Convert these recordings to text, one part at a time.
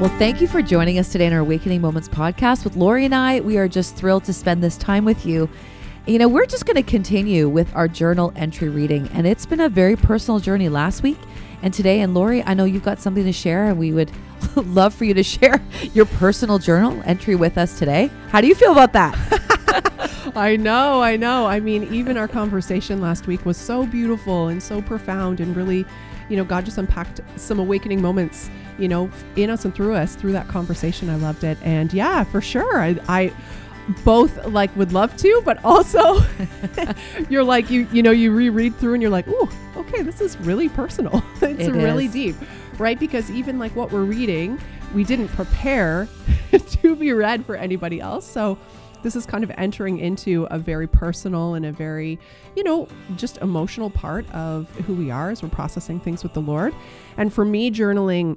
Well, thank you for joining us today in our Awakening Moments podcast with Lori and I. We are just thrilled to spend this time with you. You know, we're just going to continue with our journal entry reading, and it's been a very personal journey last week and today. And Lori, I know you've got something to share, and we would love for you to share your personal journal entry with us today. How do you feel about that? I know, I know. I mean, even our conversation last week was so beautiful and so profound and really, you know, God just unpacked some awakening moments, you know, in us and through us through that conversation. I loved it. And yeah, for sure. I, I both like would love to, but also you're like you you know you reread through and you're like, "Ooh, okay, this is really personal. it's It really is. deep." Right? Because even like what we're reading, we didn't prepare to be read for anybody else. So this is kind of entering into a very personal and a very, you know, just emotional part of who we are as we're processing things with the Lord. And for me, journaling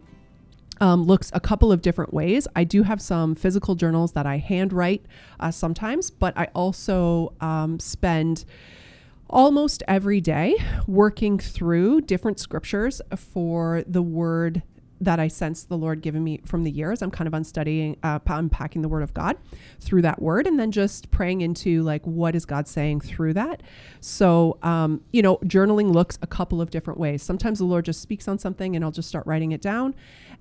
um, looks a couple of different ways. I do have some physical journals that I handwrite uh, sometimes, but I also um, spend almost every day working through different scriptures for the word that I sense the Lord giving me from the years. I'm kind of unstudying, uh, unpacking the Word of God through that Word, and then just praying into like what is God saying through that. So, um, you know, journaling looks a couple of different ways. Sometimes the Lord just speaks on something, and I'll just start writing it down,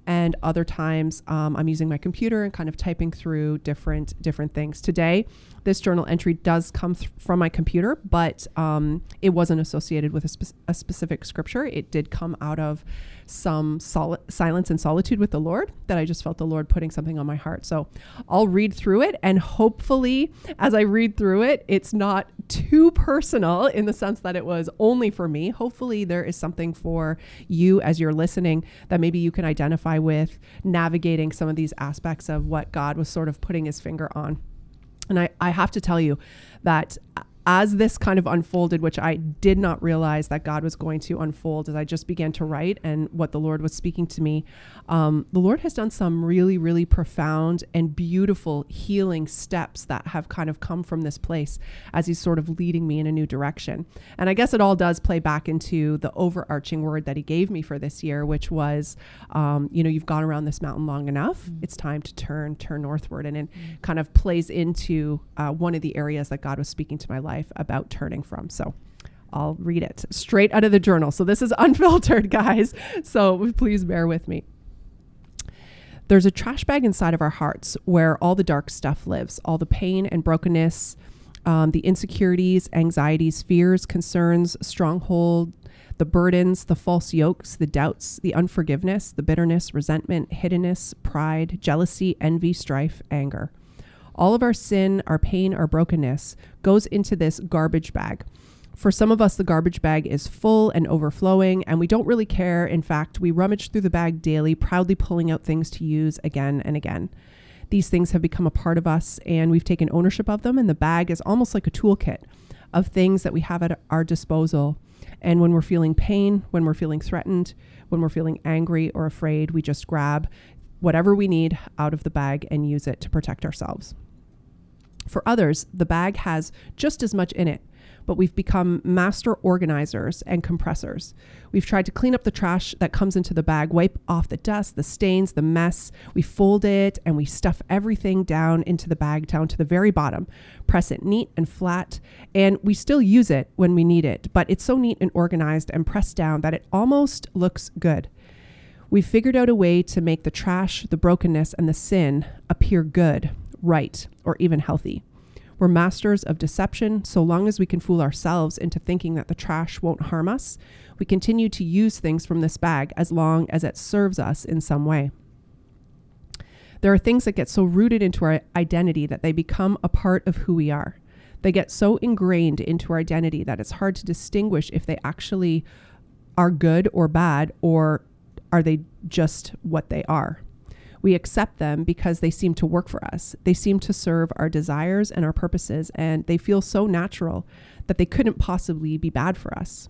and other times um, I'm using my computer and kind of typing through different different things. Today, this journal entry does come th- from my computer, but um, it wasn't associated with a, spe- a specific scripture. It did come out of some silence and solitude with the Lord that I just felt the Lord putting something on my heart. So I'll read through it, and hopefully, as I read through it, it's not too personal in the sense that it was only for me. Hopefully, there is something for you as you're listening that maybe you can identify with navigating some of these aspects of what God was sort of putting his finger on. And I, I have to tell you that as this kind of unfolded, which I did not realize that God was going to unfold as I just began to write and what the Lord was speaking to me, um, the Lord has done some really, really profound and beautiful healing steps that have kind of come from this place as He's sort of leading me in a new direction. And I guess it all does play back into the overarching word that He gave me for this year, which was, um, you know, you've gone around this mountain long enough. It's time to turn, turn northward. And it kind of plays into uh, one of the areas that God was speaking to my life about turning from. So I'll read it straight out of the journal. So this is unfiltered, guys. So please bear with me. There's a trash bag inside of our hearts where all the dark stuff lives, all the pain and brokenness, um, the insecurities, anxieties, fears, concerns, stronghold, the burdens, the false yokes, the doubts, the unforgiveness, the bitterness, resentment, hiddenness, pride, jealousy, envy, strife, anger. All of our sin, our pain, our brokenness goes into this garbage bag. For some of us, the garbage bag is full and overflowing, and we don't really care. In fact, we rummage through the bag daily, proudly pulling out things to use again and again. These things have become a part of us, and we've taken ownership of them, and the bag is almost like a toolkit of things that we have at our disposal. And when we're feeling pain, when we're feeling threatened, when we're feeling angry or afraid, we just grab whatever we need out of the bag and use it to protect ourselves. For others, the bag has just as much in it, but we've become master organizers and compressors. We've tried to clean up the trash that comes into the bag, wipe off the dust, the stains, the mess. We fold it and we stuff everything down into the bag, down to the very bottom, press it neat and flat, and we still use it when we need it, but it's so neat and organized and pressed down that it almost looks good. We've figured out a way to make the trash, the brokenness, and the sin appear good, right, or even healthy. We're masters of deception. So long as we can fool ourselves into thinking that the trash won't harm us, we continue to use things from this bag as long as it serves us in some way. There are things that get so rooted into our identity that they become a part of who we are. They get so ingrained into our identity that it's hard to distinguish if they actually are good or bad, or are they just what they are. We accept them because they seem to work for us. They seem to serve our desires and our purposes, and they feel so natural that they couldn't possibly be bad for us.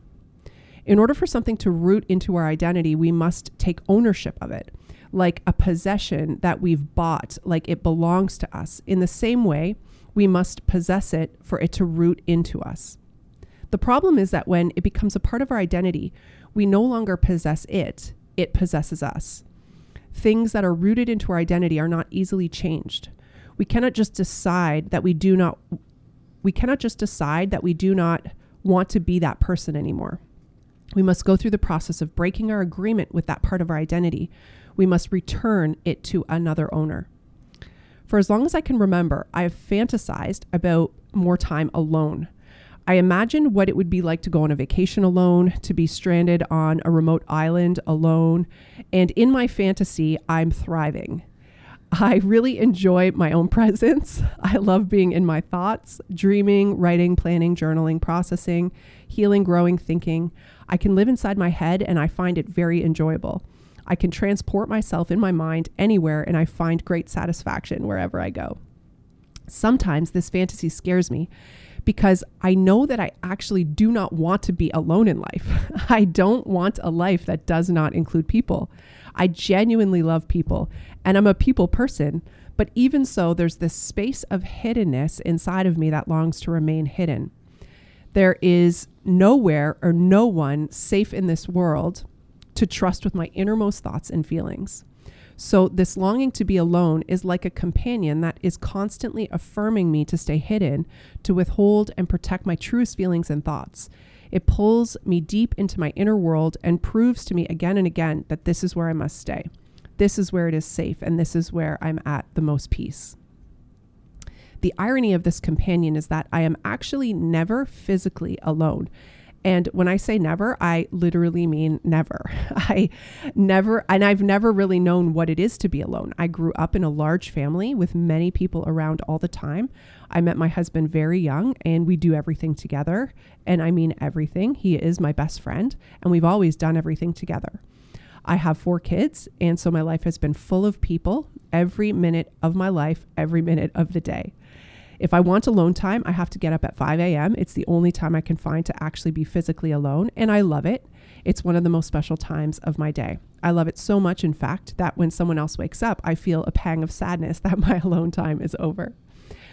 In order for something to root into our identity, we must take ownership of it, like a possession that we've bought, like it belongs to us. In the same way, we must possess it for it to root into us. The problem is that when it becomes a part of our identity, we no longer possess it, it possesses us. Things that are rooted into our identity are not easily changed. We cannot just decide that we do not we cannot just decide that we do not want to be that person anymore. We must go through the process of breaking our agreement with that part of our identity. We must return it to another owner. For as long as I can remember, I have fantasized about more time alone. I imagine what it would be like to go on a vacation alone, to be stranded on a remote island alone. And in my fantasy, I'm thriving. I really enjoy my own presence. I love being in my thoughts, dreaming, writing, planning, journaling, processing, healing, growing, thinking. I can live inside my head and I find it very enjoyable. I can transport myself in my mind anywhere and I find great satisfaction wherever I go. Sometimes this fantasy scares me because I know that I actually do not want to be alone in life. I don't want a life that does not include people. I genuinely love people and I'm a people person, but even so, there's this space of hiddenness inside of me that longs to remain hidden. There is nowhere or no one safe in this world to trust with my innermost thoughts and feelings. So, this longing to be alone is like a companion that is constantly affirming me to stay hidden, to withhold and protect my truest feelings and thoughts. It pulls me deep into my inner world and proves to me again and again that this is where I must stay. This is where it is safe, and this is where I'm at the most peace. The irony of this companion is that I am actually never physically alone. And when I say never, I literally mean never. I never, and I've never really known what it is to be alone. I grew up in a large family with many people around all the time. I met my husband very young and we do everything together. And I mean everything. He is my best friend and we've always done everything together. I have four kids, and so my life has been full of people every minute of my life, every minute of the day. If I want alone time, I have to get up at 5 a.m. It's the only time I can find to actually be physically alone, and I love it. It's one of the most special times of my day. I love it so much, in fact, that when someone else wakes up, I feel a pang of sadness that my alone time is over.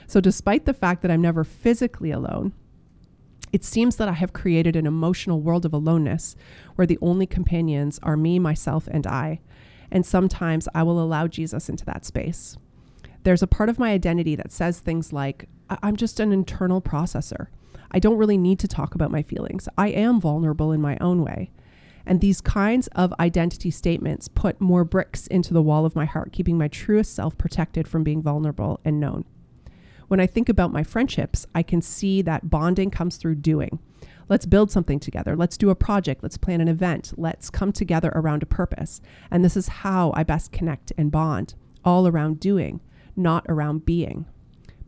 So, despite the fact that I'm never physically alone, it seems that I have created an emotional world of aloneness where the only companions are me, myself, and I. And sometimes I will allow Jesus into that space. There's a part of my identity that says things like, I'm just an internal processor. I don't really need to talk about my feelings. I am vulnerable in my own way. And these kinds of identity statements put more bricks into the wall of my heart, keeping my truest self protected from being vulnerable and known. When I think about my friendships, I can see that bonding comes through doing. Let's build something together. Let's do a project. Let's plan an event. Let's come together around a purpose. And this is how I best connect and bond, all around doing, not around being.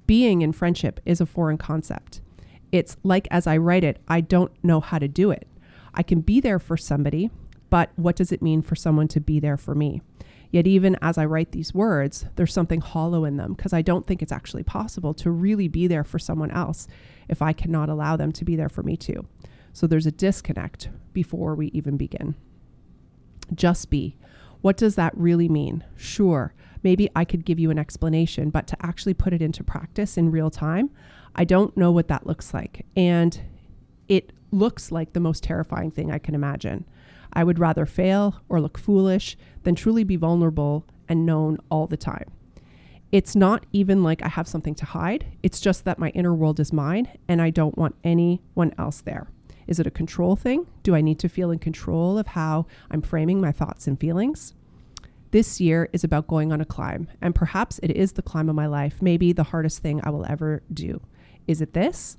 Being in friendship is a foreign concept. It's like as I write it, I don't know how to do it. I can be there for somebody, but what does it mean for someone to be there for me? Yet, even as I write these words, there's something hollow in them because I don't think it's actually possible to really be there for someone else if I cannot allow them to be there for me too. So there's a disconnect before we even begin. Just be. What does that really mean? Sure, maybe I could give you an explanation, but to actually put it into practice in real time, I don't know what that looks like. And it looks like the most terrifying thing I can imagine. I would rather fail or look foolish than truly be vulnerable and known all the time. It's not even like I have something to hide. It's just that my inner world is mine and I don't want anyone else there. Is it a control thing? Do I need to feel in control of how I'm framing my thoughts and feelings? This year is about going on a climb, and perhaps it is the climb of my life, maybe the hardest thing I will ever do. Is it this?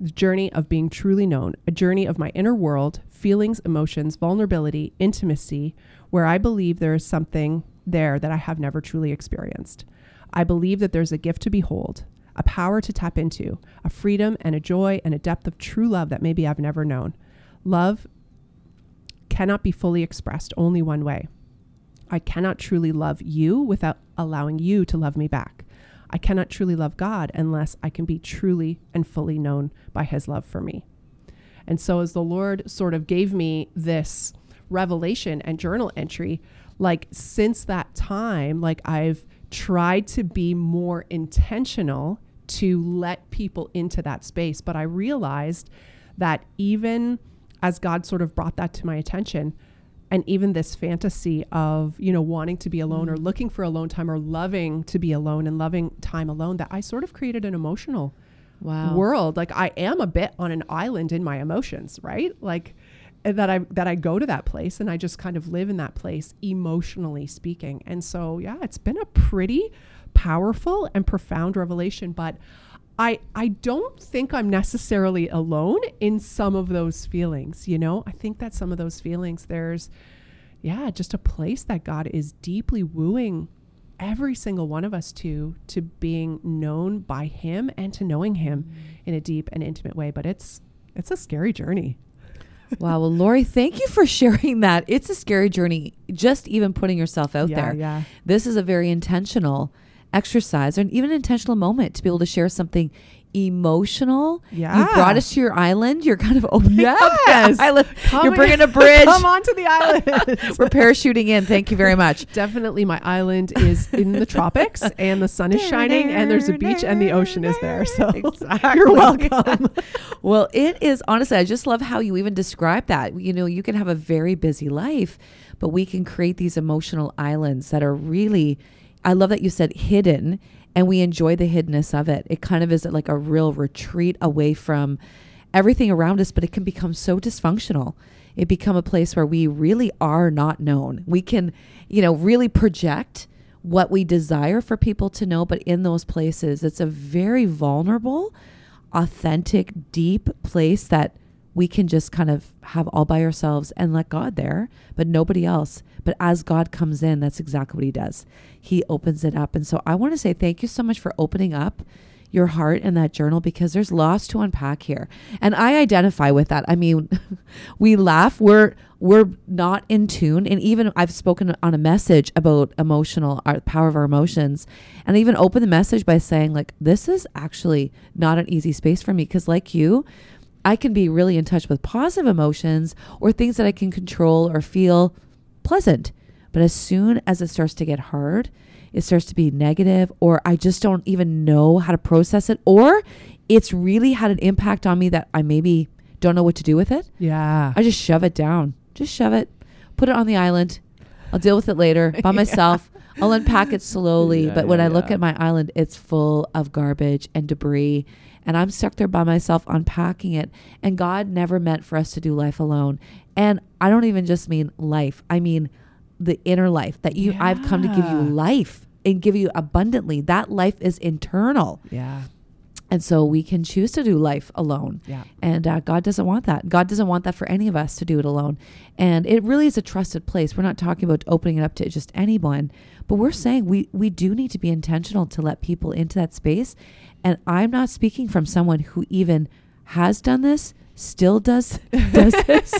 the journey of being truly known, a journey of my inner world, feelings, emotions, vulnerability, intimacy, where I believe there is something there that I have never truly experienced. I believe that there's a gift to behold, a power to tap into, a freedom and a joy and a depth of true love that maybe I've never known. Love cannot be fully expressed only one way. I cannot truly love you without allowing you to love me back. I cannot truly love God unless I can be truly and fully known by his love for me. And so, as the Lord sort of gave me this revelation and journal entry, like since that time, like I've tried to be more intentional to let people into that space. But I realized that even as God sort of brought that to my attention, and even this fantasy of you know wanting to be alone or Mm. looking for alone time or loving to be alone and loving time alone that i sort of created an emotional Wow. world like i am a bit on an island in my emotions right like uh, that i that i go to that place and i just kind of live in that place emotionally speaking and so yeah it's been a pretty powerful and profound revelation but i i don't think i'm necessarily alone in some of those feelings you know i think that some of those feelings there's yeah just a place that god is deeply wooing every single one of us to to being known by him and to knowing him mm-hmm. in a deep and intimate way but it's it's a scary journey Wow. Well, Lori, thank you for sharing that. It's a scary journey, just even putting yourself out yeah there. yeah This is a very intentional exercise or even an intentional moment to be able to share something emotional. yeah You brought us to your island. You're kind of opening up Yes. the island. Come You're bringing a bridge. come onto the island We're parachuting in. Thank you very much. definitely my island is in the tropics and the sun is shining and there's a beach and the ocean is there so Exactly. you're welcome Well, it is honestly, I just love how you even describe that. You know, you can have a very busy life, but we can create these emotional islands that are really, I love that you said hidden, and we enjoy the hiddenness of it. It kind of is like a real retreat away from everything around us, but it can become so dysfunctional. It become a place where we really are not known. We can, you know, really project what we desire for people to know, but in those places, it's a very vulnerable, authentic, deep place that we can just kind of have all by ourselves and let God there, but nobody else. But as God comes in, that's exactly what He does. He opens it up. And so I want to say thank you so much for opening up your heart and that journal because there's lots to unpack here. And I identify with that. I mean, we laugh, we're we're not in tune. And even I've spoken on a message about emotional our power of our emotions. And I even open the message by saying, like, this is actually not an easy space for me. Cause like you, I can be really in touch with positive emotions or things that I can control or feel pleasant. But as soon as it starts to get hard, it starts to be negative, or I just don't even know how to process it, or it's really had an impact on me that I maybe don't know what to do with it. yeah I just shove it down. Just shove it, put it on the island. I'll deal with it later by myself. I'll unpack it slowly. Yeah, but when yeah, I look yeah. at my island, it's full of garbage and debris. And I'm stuck there by myself unpacking it. And God never meant for us to do life alone. And I don't even just mean life, I mean the inner life that you I've come to give you life and give you abundantly. That life is internal. yeah And so we can choose to do life alone. yeah And uh, God doesn't want that. God doesn't want that for any of us to do it alone. And it really is a trusted place. We're not talking about opening it up to just anyone, but we're saying we, we do need to be intentional to let people into that space. And I'm not speaking from someone who even has done this, still does does this.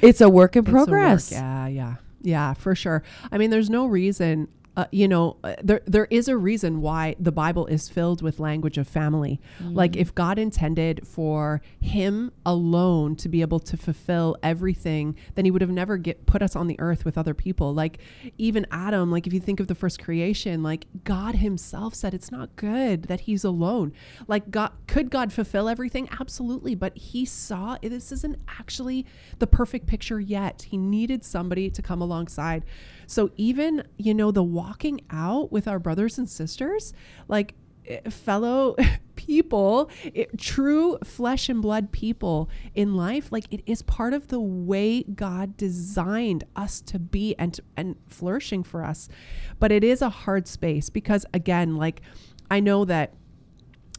It's a work in It's a work. progress. Yeah, yeah, yeah, for sure. I mean, there's no reason. Uh, you know, uh, there there is a reason why the Bible is filled with language of family. Like, if God intended for Him alone to be able to fulfill everything, then He would have never get put us on the earth with other people. Like, even Adam. Like, if you think of the first creation, like God Himself said, it's not good that He's alone. Like, God could God fulfill everything? Absolutely, but He saw this isn't actually the perfect picture yet. He needed somebody to come alongside. So even, you know, the walking out with our brothers and sisters, like eh, fellow people, it, true flesh and blood people in life, like it is part of the way God designed us to be and and flourishing for us. But it is a hard space because again, like I know that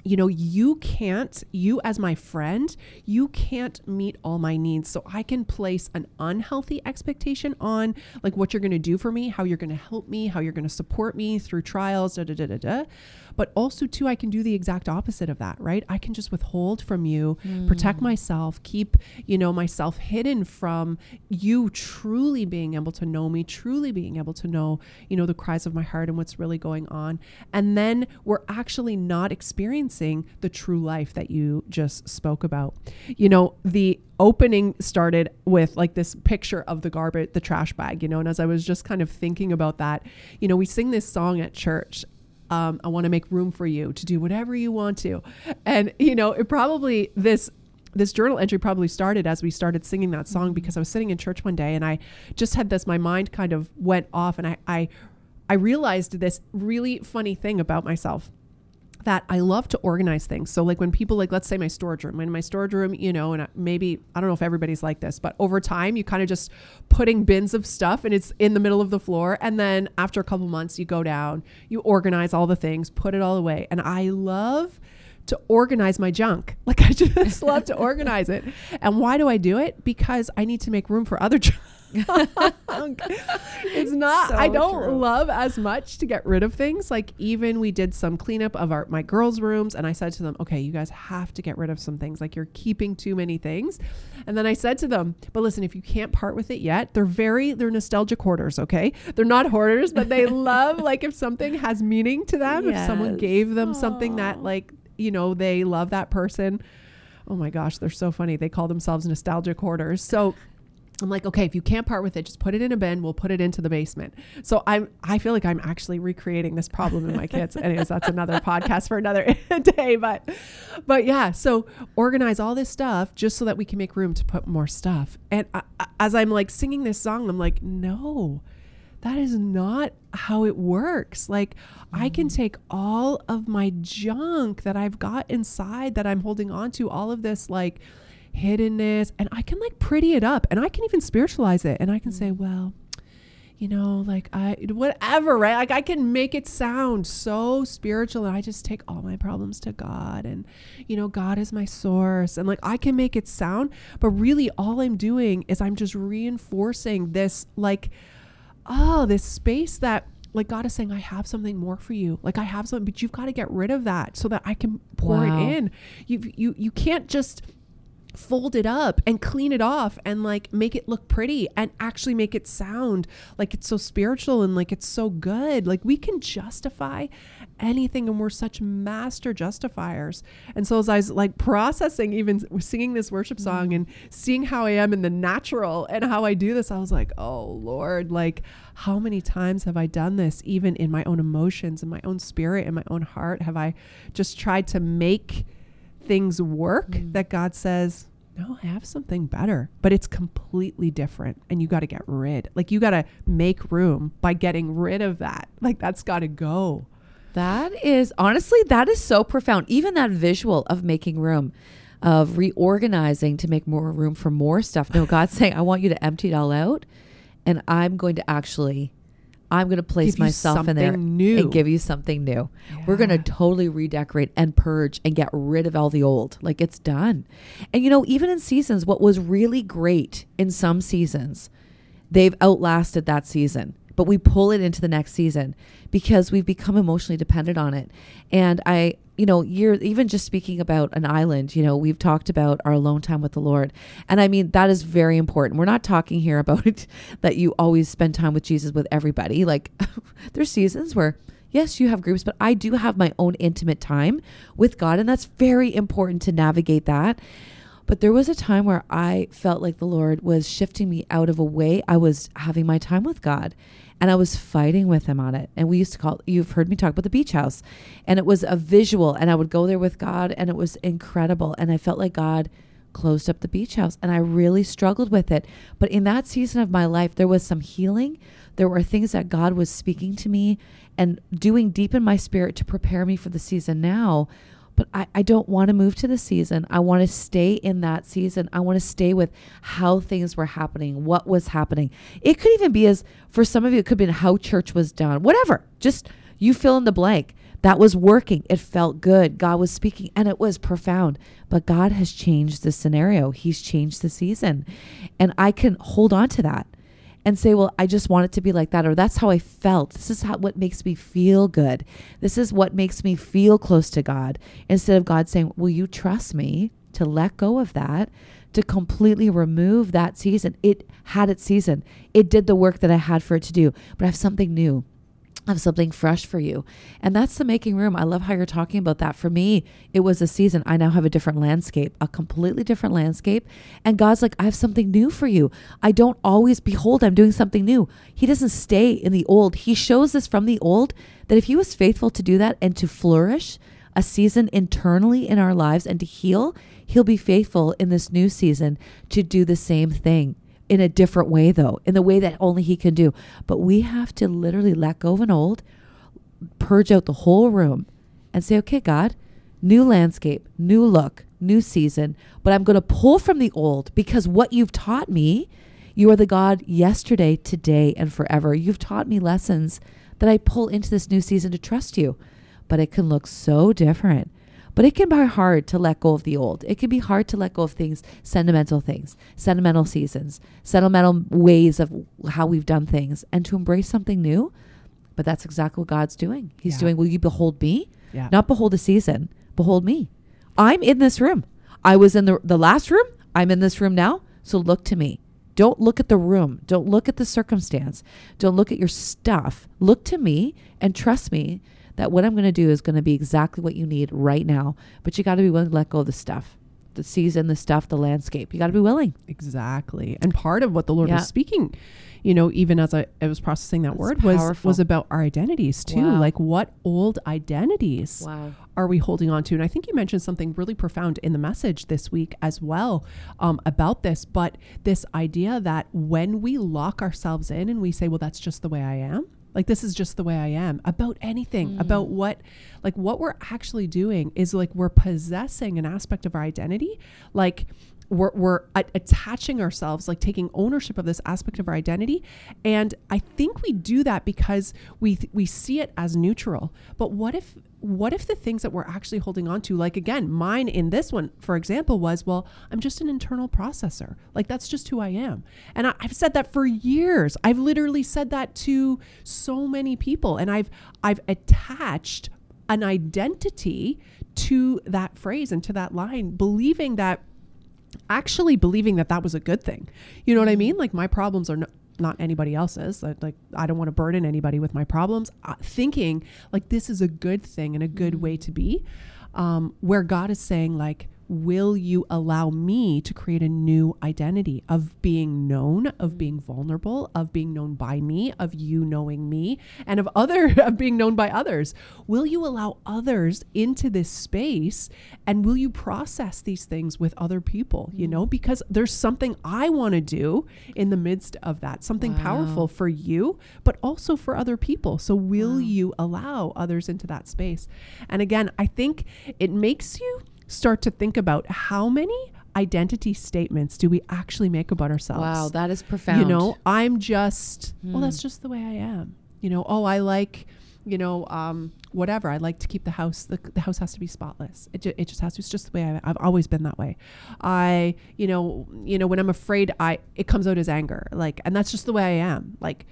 you know, you can't, you as my friend, you can't meet all my needs. So I can place an unhealthy expectation on like what you're going to do for me, how you're going to help me, how you're going to support me through trials, da da da da da. But also, too, I can do the exact opposite of that, right? I can just withhold from you, mm. protect myself, keep, you know, myself hidden from you truly being able to know me, truly being able to know, you know, the cries of my heart and what's really going on. And then we're actually not experiencing the true life that you just spoke about. You know, the opening started with like this picture of the garbage, the trash bag, you know, and as I was just kind of thinking about that, you know, we sing this song at church um, I want to make room for you to do whatever you want to. And, you know, it probably this this journal entry probably started as we started singing that song Mm-hmm. because I was sitting in church one day and I just had this, my mind kind of went off and I, I, I realized this really funny thing about myself that I love to organize things. So like when people like let's say my storage room, in my storage room, you know, and maybe I don't know if everybody's like this, but over time you kind of just putting bins of stuff and it's in the middle of the floor and then after a couple months you go down, you organize all the things, put it all away. And I love to organize my junk. Like I just love to organize it. And why do I do it? Because I need to make room for other junk. it's not So I don't true. love as much to get rid of things. Like even we did some cleanup of our my girls' rooms and I said to them, "Okay, you guys have to get rid of some things. Like you're keeping too many things." And then I said to them, "But listen, if you can't part with it yet, they're very they're nostalgic hoarders, okay? They're not hoarders, but they love like if something has meaning to them, if someone gave them something that like, you know, they love that person. Oh my gosh, they're so funny. They call themselves nostalgic hoarders. So I'm like, okay, if you can't part with it, just put it in a bin. We'll put it into the basement. So I'm, I feel like I'm actually recreating this problem in my kids. Anyways, that's another podcast for another day. But, but yeah, so organize all this stuff just so that we can make room to put more stuff. And I, I- as I'm like singing this song, I'm like, no, that is not how it works. Like, I can mm. take all of my junk that I've got inside that I'm holding on to, all of this like hiddenness, and I can like pretty it up and I can even spiritualize it. And I can say, mm. well, you know, like I, whatever, right? Like I can make it sound so spiritual and I just take all my problems to God and, you know, God is my source. And like I can make it sound, but really all I'm doing is I'm just reinforcing this, like, oh, this space that like God is saying, I have something more for you. Like I have something, but you've got to get rid of that so that I can pour Wow. it in. You you you can't just fold it up and clean it off and like make it look pretty and actually make it sound like it's so spiritual and like it's so good. Like we can justify anything and we're such master justifiers. And so as I was like processing even singing this worship song mm. and seeing how I am in the natural and how I do this, I was like, "Oh Lord, like how many times have I done this even in my own emotions in my own spirit in my own heart have I just tried to make things work Mm. that God says, no, I have something better, but it's completely different. And you got to get rid. Like you got to make room by getting rid of that. Like that's got to go. That is honestly, that is so profound. Even that visual of making room, of reorganizing to make more room for more stuff. No, God's saying, I want you to empty it all out, and I'm going to actually, I'm going to place myself in there new. and give you something new. We're going to totally redecorate and purge and get rid of all the old. Like it's done. And you know, even in seasons, what was really great in some seasons, they've outlasted that season but we pull it into the next season because we've become emotionally dependent on it and i you know you're even just speaking about an island you know we've talked about our alone time with the lord. And i mean that is very important. We're not talking here about that you always spend time with jesus with everybody. Like there's seasons where yes you have groups but i do have my own intimate time with god and that's very important to navigate that. But there was a time where I felt like the Lord was shifting me out of a way I was having my time with God and I was fighting with him on it. And we used to call you've heard me talk about the beach house. And it was a visual and I would go there with God and it was incredible and I felt like God closed up the beach house and I really struggled with it. But in that season of my life there was some healing. There were things that God was speaking to me and doing deep in my spirit to prepare me for the season now but I, I don't want to move to the season. I want to stay in that season. I want to stay with how things were happening, what was happening. It could even be as, for some of you, it could be how church was done, whatever. Just you fill in the blank. That was working. It felt good. God was speaking and it was profound. But God has changed the scenario, He's changed the season. And I can hold on to that and say, well, I just want it to be like that, or that's how I felt. This is how what makes me feel good. This is what makes me feel close to God. Instead of God saying, Will you trust me to let go of that, to completely remove that season? It had its season. It did the work that I had for it to do, but I have something new. Have something fresh for you. And that's the making room. I love how you're talking about that. For me, it was a season. I now have a different landscape, a completely different landscape. And God's like, I have something new for you. I don't always, behold, I'm doing something new. He doesn't stay in the old. He shows us from the old that if he was faithful to do that and to flourish, a season internally in our lives and to heal, He'll be faithful in this new season to do the same thing in a different way, though, in the way that only He can do. But we have to literally let go of an old, purge out the whole room, and say, okay, God, new landscape, new look, new season, but I'm going to pull from the old because what you've taught me, you are the God yesterday, today, and forever. You've taught me lessons that I pull into this new season to trust you. But it can look so different. But it can be hard to let go of the old. It can be hard to let go of things, sentimental things, sentimental seasons, sentimental ways of how we've done things, and to embrace something new. But that's exactly what God's doing. He's Yeah. doing, Will you behold me? Yeah. Not behold a season, behold me. I'm in this room. I was in the, the last room. I'm in this room now. So look to me. Don't look at the room. Don't look at the circumstance. Don't look at your stuff. Look to me and trust me that what I'm going to do is going to be exactly what you need right now. But you got to be willing to let go of the stuff, the season, the stuff, the landscape. You got to be willing. Exactly. And part of what the Lord Yeah. was speaking, you know, even as I, I was processing that That's word was was about our identities too. Wow. Like what old identities Wow. are we holding on to? And I think you mentioned something really profound in the message this week as well um, about this. But this idea that when we lock ourselves in and we say, well, that's just the way I am, like this is just the way I am about anything, about mm. what, like what we're actually doing is like we're possessing an aspect of our identity. Like, we're, we're a- attaching ourselves, like taking ownership of this aspect of our identity. And I think we do that because we th- we see it as neutral. But what if what if the things that we're actually holding on to, like again, mine in this one, for example, was well, I'm just an internal processor. Like that's just who I am. And I, I've said that for years. I've literally said that to so many people, and I've I've attached an identity to that phrase and to that line, believing that actually believing that that was a good thing. You know what I mean? Like my problems are no, not anybody else's. Like, like I don't want to burden anybody with my problems. Uh, thinking like this is a good thing and a good way to be. Um, where God is saying like, will you allow me to create a new identity of being known, of mm. being vulnerable, of being known by me, of you knowing me, and of other of being known by others? Will you allow others into this space and will you process these things with other people, you know? Mm. Because there's something I want to do in the midst of that, something Wow. powerful for you, but also for other people. So will you allow others into that space? And again, I think it makes you start to think about how many identity statements do we actually make about ourselves? Wow, that is profound. You know, I'm just, well, Hmm. that's just the way I am. You know, oh, I like, you know, um, whatever. I like to keep the house, the, the house has to be spotless. It, ju- it just has to, it's just the way I, I've always been that way. I, you know, you know, when I'm afraid, I, it comes out as anger. Like, and that's just the way I am. Like,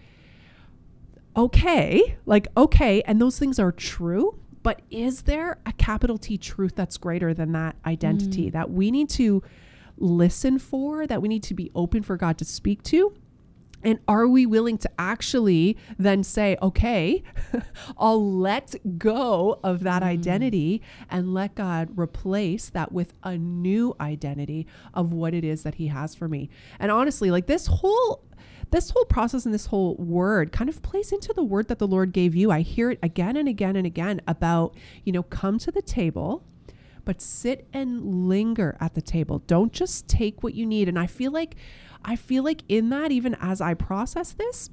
okay, like, okay. And those things are true. But is there a capital T truth that's greater than that identity mm. that we need to listen for, that we need to be open for God to speak to? And are we willing to actually then say, okay, I'll let go of that mm. identity and let God replace that with a new identity of what it is that He has for me? And honestly, like this whole this whole process and this whole word kind of plays into the word that the Lord gave you. I hear it again and again and again about, you know, come to the table, but sit and linger at the table. Don't just take what you need. And I feel like, I feel like in that, even as I process this,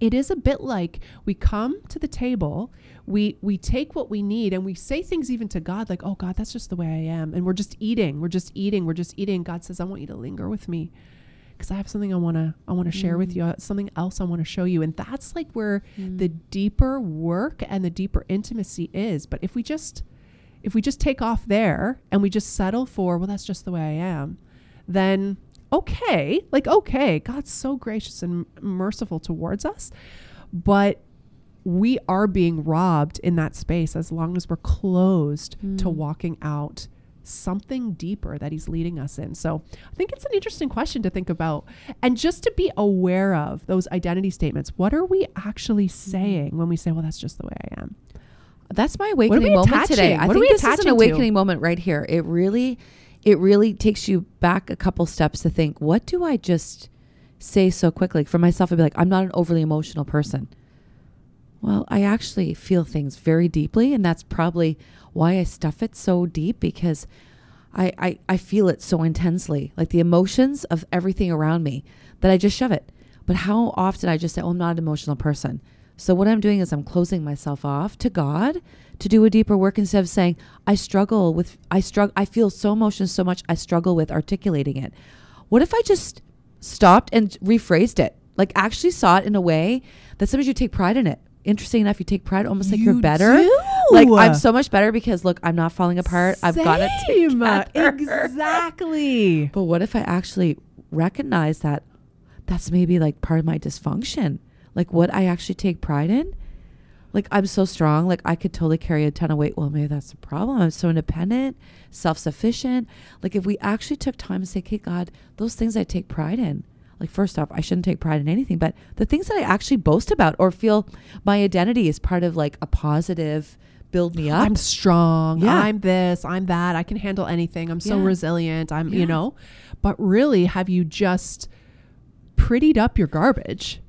it is a bit like we come to the table we we take what we need and we say things even to god like oh god that's just the way i am and we're just eating we're just eating we're just eating god says i want you to linger with me because i have something i want to i want to share with mm. you uh, something else i want to show you and that's like where the mm. deeper work and the deeper intimacy is but if we just if we just take off there and we just settle for well that's just the way i am then okay like okay god's so gracious and merciful towards us but we are being robbed in that space as long as we're closed to mm. walking out something deeper that he's leading us in. So I think it's an interesting question to think about. And just to be aware of those identity statements. What are we actually mm-hmm. saying when we say, well, that's just the way I am? That's my awakening moment today. attaching? I What are think we this is an to? awakening moment right here. It really, it really takes you back a couple steps to think, what do I just say so quickly? For myself, I'd be like, I'm not an overly emotional person. Well, I actually feel things very deeply, and that's probably why I stuff it so deep because I, I, I feel it so intensely, like the emotions of everything around me, that I just shove it. But how often I just say, oh, I'm not an emotional person. So what I'm doing is I'm closing myself off to God to do a deeper work instead of saying, I struggle with, I struggle, I feel so emotional so much, I struggle with articulating it. What if I just stopped and rephrased it? Like actually saw it in a way that sometimes you take pride in it interesting enough, you take pride almost like You you're better. do. Like I'm so much better because look, I'm not falling apart. I've got it Same. together. Exactly. But what if I actually recognize that that's maybe like part of my dysfunction? Like what I actually take pride in? Like I'm so strong, like I could totally carry a ton of weight. Well, maybe that's the problem. I'm so independent, self-sufficient. Like if we actually took time and say, "Okay, God, those things I take pride in." Like first off, I shouldn't take pride in anything, but the things that I actually boast about or feel my identity is part of like a positive build me up. I'm strong. Yeah. I'm this. I'm that. I can handle anything. I'm so Yeah. resilient. I'm, Yeah. you know, but really, have you just prettied up your garbage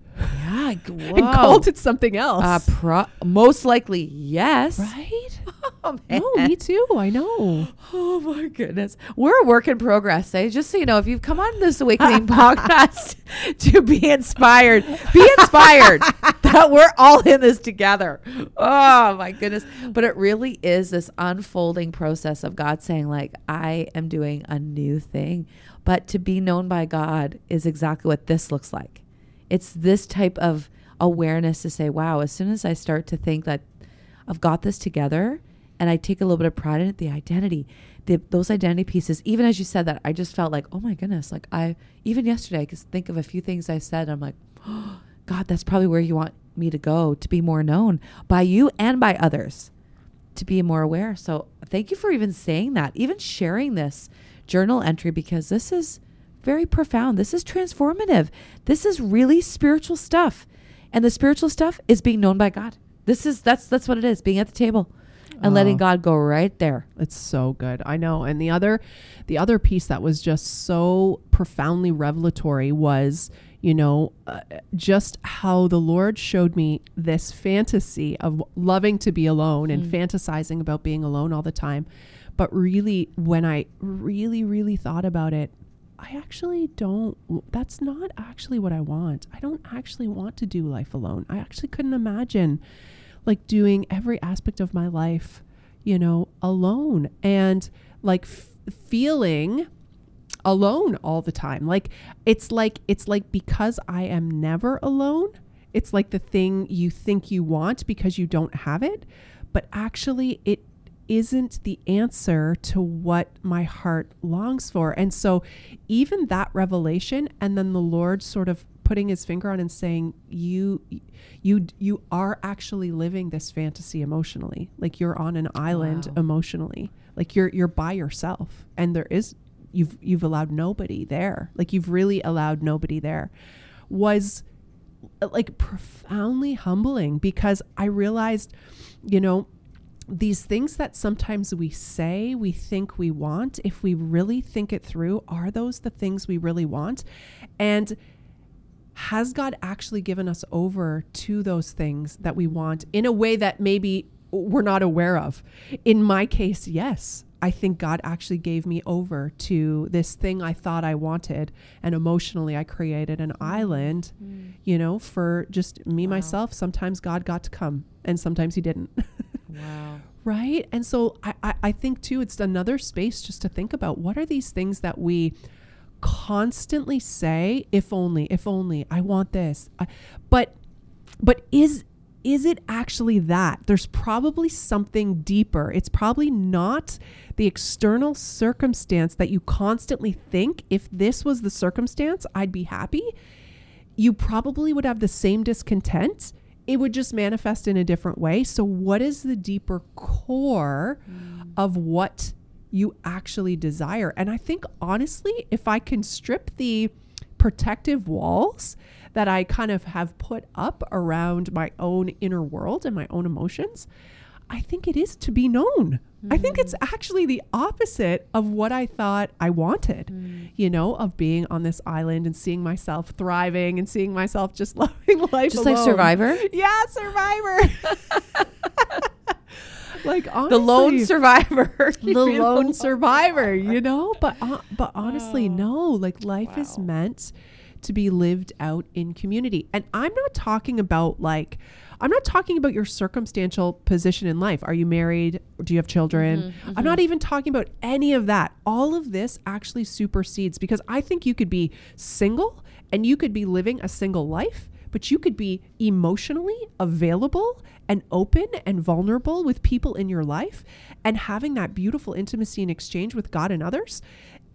yeah, and called it something else? Uh, pro- most likely, yes. right? Oh, No, me too. I know. Oh my goodness. We're a work in progress, eh? Just so you know, if you've come on this awakening podcast to be inspired, be inspired that we're all in this together. Oh my goodness. But it really is this unfolding process of God saying, like, I am doing a new thing. But to be known by God is exactly what this looks like. It's this type of awareness to say, wow, as soon as I start to think that I've got this together and I take a little bit of pride in it, the identity, the, those identity pieces, even as you said that, I just felt like, oh my goodness, like I, even yesterday, I could think of a few things I said. I'm like, oh, God, that's probably where you want me to go to be more known by you and by others, to be more aware. So thank you for even saying that, even sharing this journal entry, because this is very profound. This is transformative. This is really spiritual stuff. And the spiritual stuff is being known by God. This is that's that's what it is, being at the table and letting Oh. God go right there. It's so good. I know. And the other the other piece that was just so profoundly revelatory was, you know, uh, just how the Lord showed me this fantasy of loving to be alone and Mm. fantasizing about being alone all the time. But really when I really really thought about it, I actually don't that's not actually what I want. I don't actually want to do life alone. I actually couldn't imagine like doing every aspect of my life, you know, alone and like f- feeling alone all the time. Like it's like it's like because I am never alone, it's like the thing you think you want because you don't have it, but actually it isn't the answer to what my heart longs for. And so even that revelation and then the Lord sort of putting his finger on and saying you you you are actually living this fantasy emotionally. Like you're on an island Wow. emotionally. Like you're you're by yourself and there is you've you've allowed nobody there. Like you've really allowed nobody there. Was uh, like profoundly humbling because I realized, you know, these things that sometimes we say we think we want, if we really think it through, are those the things we really want? And has God actually given us over to those things that we want in a way that maybe we're not aware of? In my case, yes. I think God actually gave me over to this thing I thought I wanted. And emotionally, I created an mm. island, mm. you know, for just me, Wow. myself. Sometimes God got to come, and sometimes He didn't. Wow. Right. And so I, I, I think too, it's another space just to think about what are these things that we constantly say, if only, if only, I want this. I, but but is is it actually that? There's probably something deeper. It's probably not the external circumstance that you constantly think if this was the circumstance, I'd be happy. You probably would have the same discontent. It would just manifest in a different way. So, what is the deeper core mm. of what you actually desire? And I think, honestly, if I can strip the protective walls that I kind of have put up around my own inner world and my own emotions, I think it is to be known. I think it's actually the opposite of what I thought I wanted, Mm. you know, of being on this island and seeing myself thriving and seeing myself just loving life. Just like. Survivor? Yeah, Survivor. like honestly, The lone survivor. the lone survivor, you know. But uh, but honestly, no. Like life is meant to be lived out in community, and I'm not talking about like. I'm not talking about your circumstantial position in life. Are you married? Do you have children? Mm-hmm, I'm mm-hmm. not even talking about any of that. All of this actually supersedes because I think you could be single and you could be living a single life, but you could be emotionally available and open and vulnerable with people in your life and having that beautiful intimacy and exchange with God and others.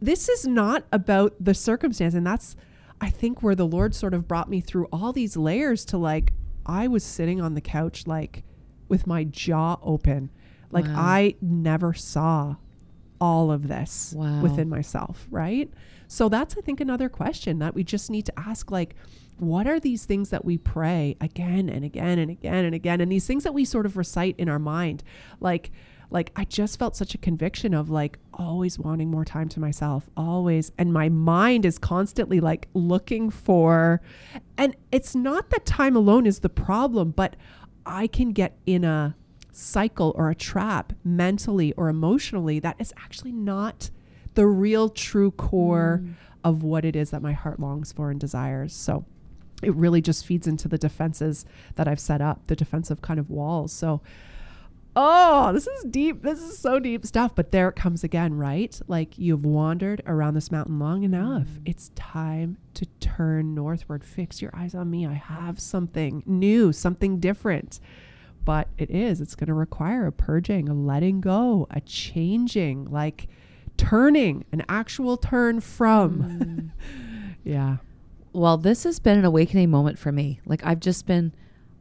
This is not about the circumstance. And that's, I think, where the Lord sort of brought me through all these layers to like, I was sitting on the couch, like with my jaw open. Like, Wow. I never saw all of this Wow. within myself, right? So that's I think another question that we just need to ask like what are these things that we pray again and again and again and again and these things that we sort of recite in our mind like like I just felt such a conviction of like always wanting more time to myself always and my mind is constantly like looking for and it's not that time alone is the problem but I can get in a cycle or a trap mentally or emotionally that is actually not the real true core mm. of what it is that my heart longs for and desires. So it really just feeds into the defenses that I've set up, the defensive kind of walls. So Oh, this is deep. This is so deep stuff. But there it comes again, right? Like you've wandered around this mountain long enough. Mm. It's time to turn northward. Fix your eyes on me. I have something new, something different. But it is, it's going to require a purging, a letting go, a changing, like turning, an actual turn from. Mm. yeah. well, this has been an awakening moment for me. Like I've just been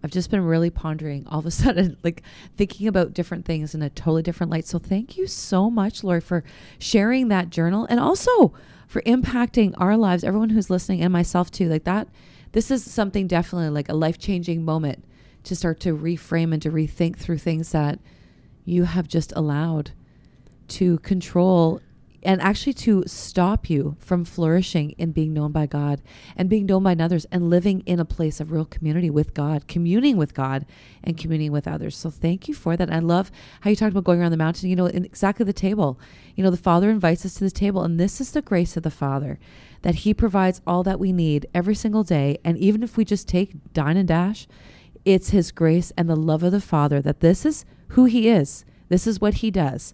I've just been really pondering all of a sudden, like thinking about different things in a totally different light. So thank you so much, Lori, for sharing that journal and also for impacting our lives, everyone who's listening and myself too. Like that, this is something definitely like a life changing moment to start to reframe and to rethink through things that you have just allowed to control and actually to stop you from flourishing in being known by God and being known by others and living in a place of real community with God, communing with God and communing with others. So thank you for that. I love how you talked about going around the mountain, you know, in exactly the table. You know, the Father invites us to the table, and this is the grace of the Father that He provides all that we need every single day. And even if we just take dine and dash, it's His grace and the love of the Father that this is who He is. This is what He does.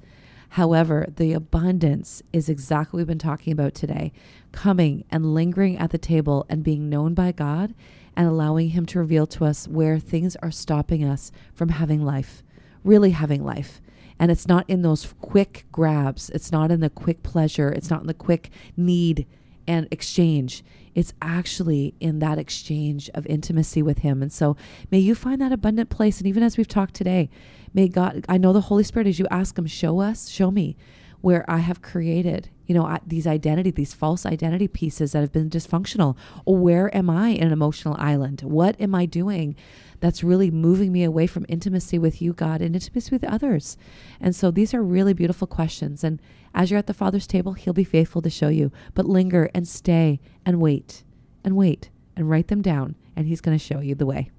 However, the abundance is exactly what we've been talking about today coming and lingering at the table and being known by God and allowing Him to reveal to us where things are stopping us from having life, really having life. And it's not in those quick grabs, it's not in the quick pleasure, it's not in the quick need and exchange. It's actually in that exchange of intimacy with Him. And so may you find that abundant place. And even as we've talked today, may God, I know the Holy Spirit, as you ask Him, show us, show me where I have created, you know, these identity, these false identity pieces that have been dysfunctional. Where am I in an emotional island? What am I doing that's really moving me away from intimacy with you, God, and intimacy with others? And so these are really beautiful questions. And as you're at the Father's table, He'll be faithful to show you. But linger and stay and wait and wait and write them down, and He's going to show you the way.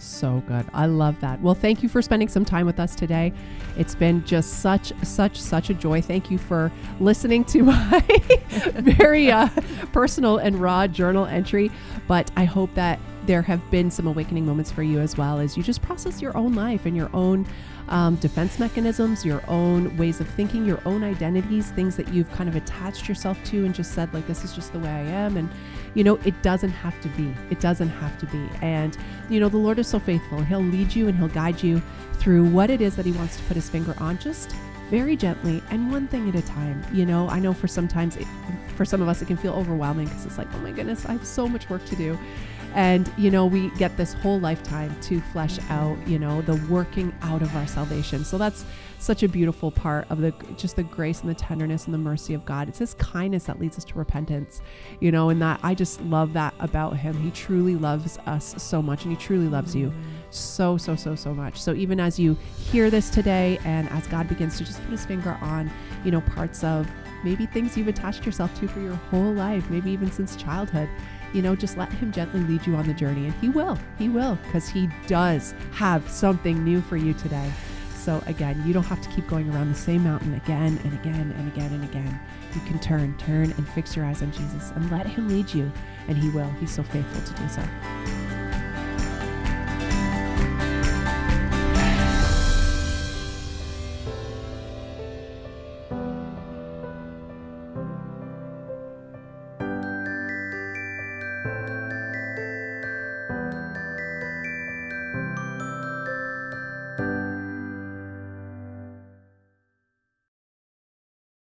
So good. I love that. Well, thank you for spending some time with us today. It's been just such, such, such a joy. Thank you for listening to my very uh, personal and raw journal entry. But I hope that there have been some awakening moments for you as well as you just process your own life and your own um, defense mechanisms, your own ways of thinking, your own identities, things that you've kind of attached yourself to and just said, like, this is just the way I am. And, you know, it doesn't have to be. It doesn't have to be. And, you know, the Lord is so faithful. He'll lead you and He'll guide you through what it is that He wants to put His finger on, just very gently and one thing at a time. You know, I know for sometimes, it, for some of us, it can feel overwhelming because it's like, oh my goodness, I have so much work to do. And, you know, we get this whole lifetime to flesh out, you know, the working out of our salvation. So that's such a beautiful part of the just the grace and the tenderness and the mercy of God. It's his kindness that leads us to repentance, you know, and that I just love that about him. He truly loves us so much and he truly loves you so, so, so, so much. So even as you hear this today and as God begins to just put his finger on, you know, parts of maybe things you've attached yourself to for your whole life, maybe even since childhood, you know, just let him gently lead you on the journey. And he will, he will, because he does have something new for you today. So again, you don't have to keep going around the same mountain again and again and again and again. You can turn, turn and fix your eyes on Jesus and let him lead you. And he will. He's so faithful to do so.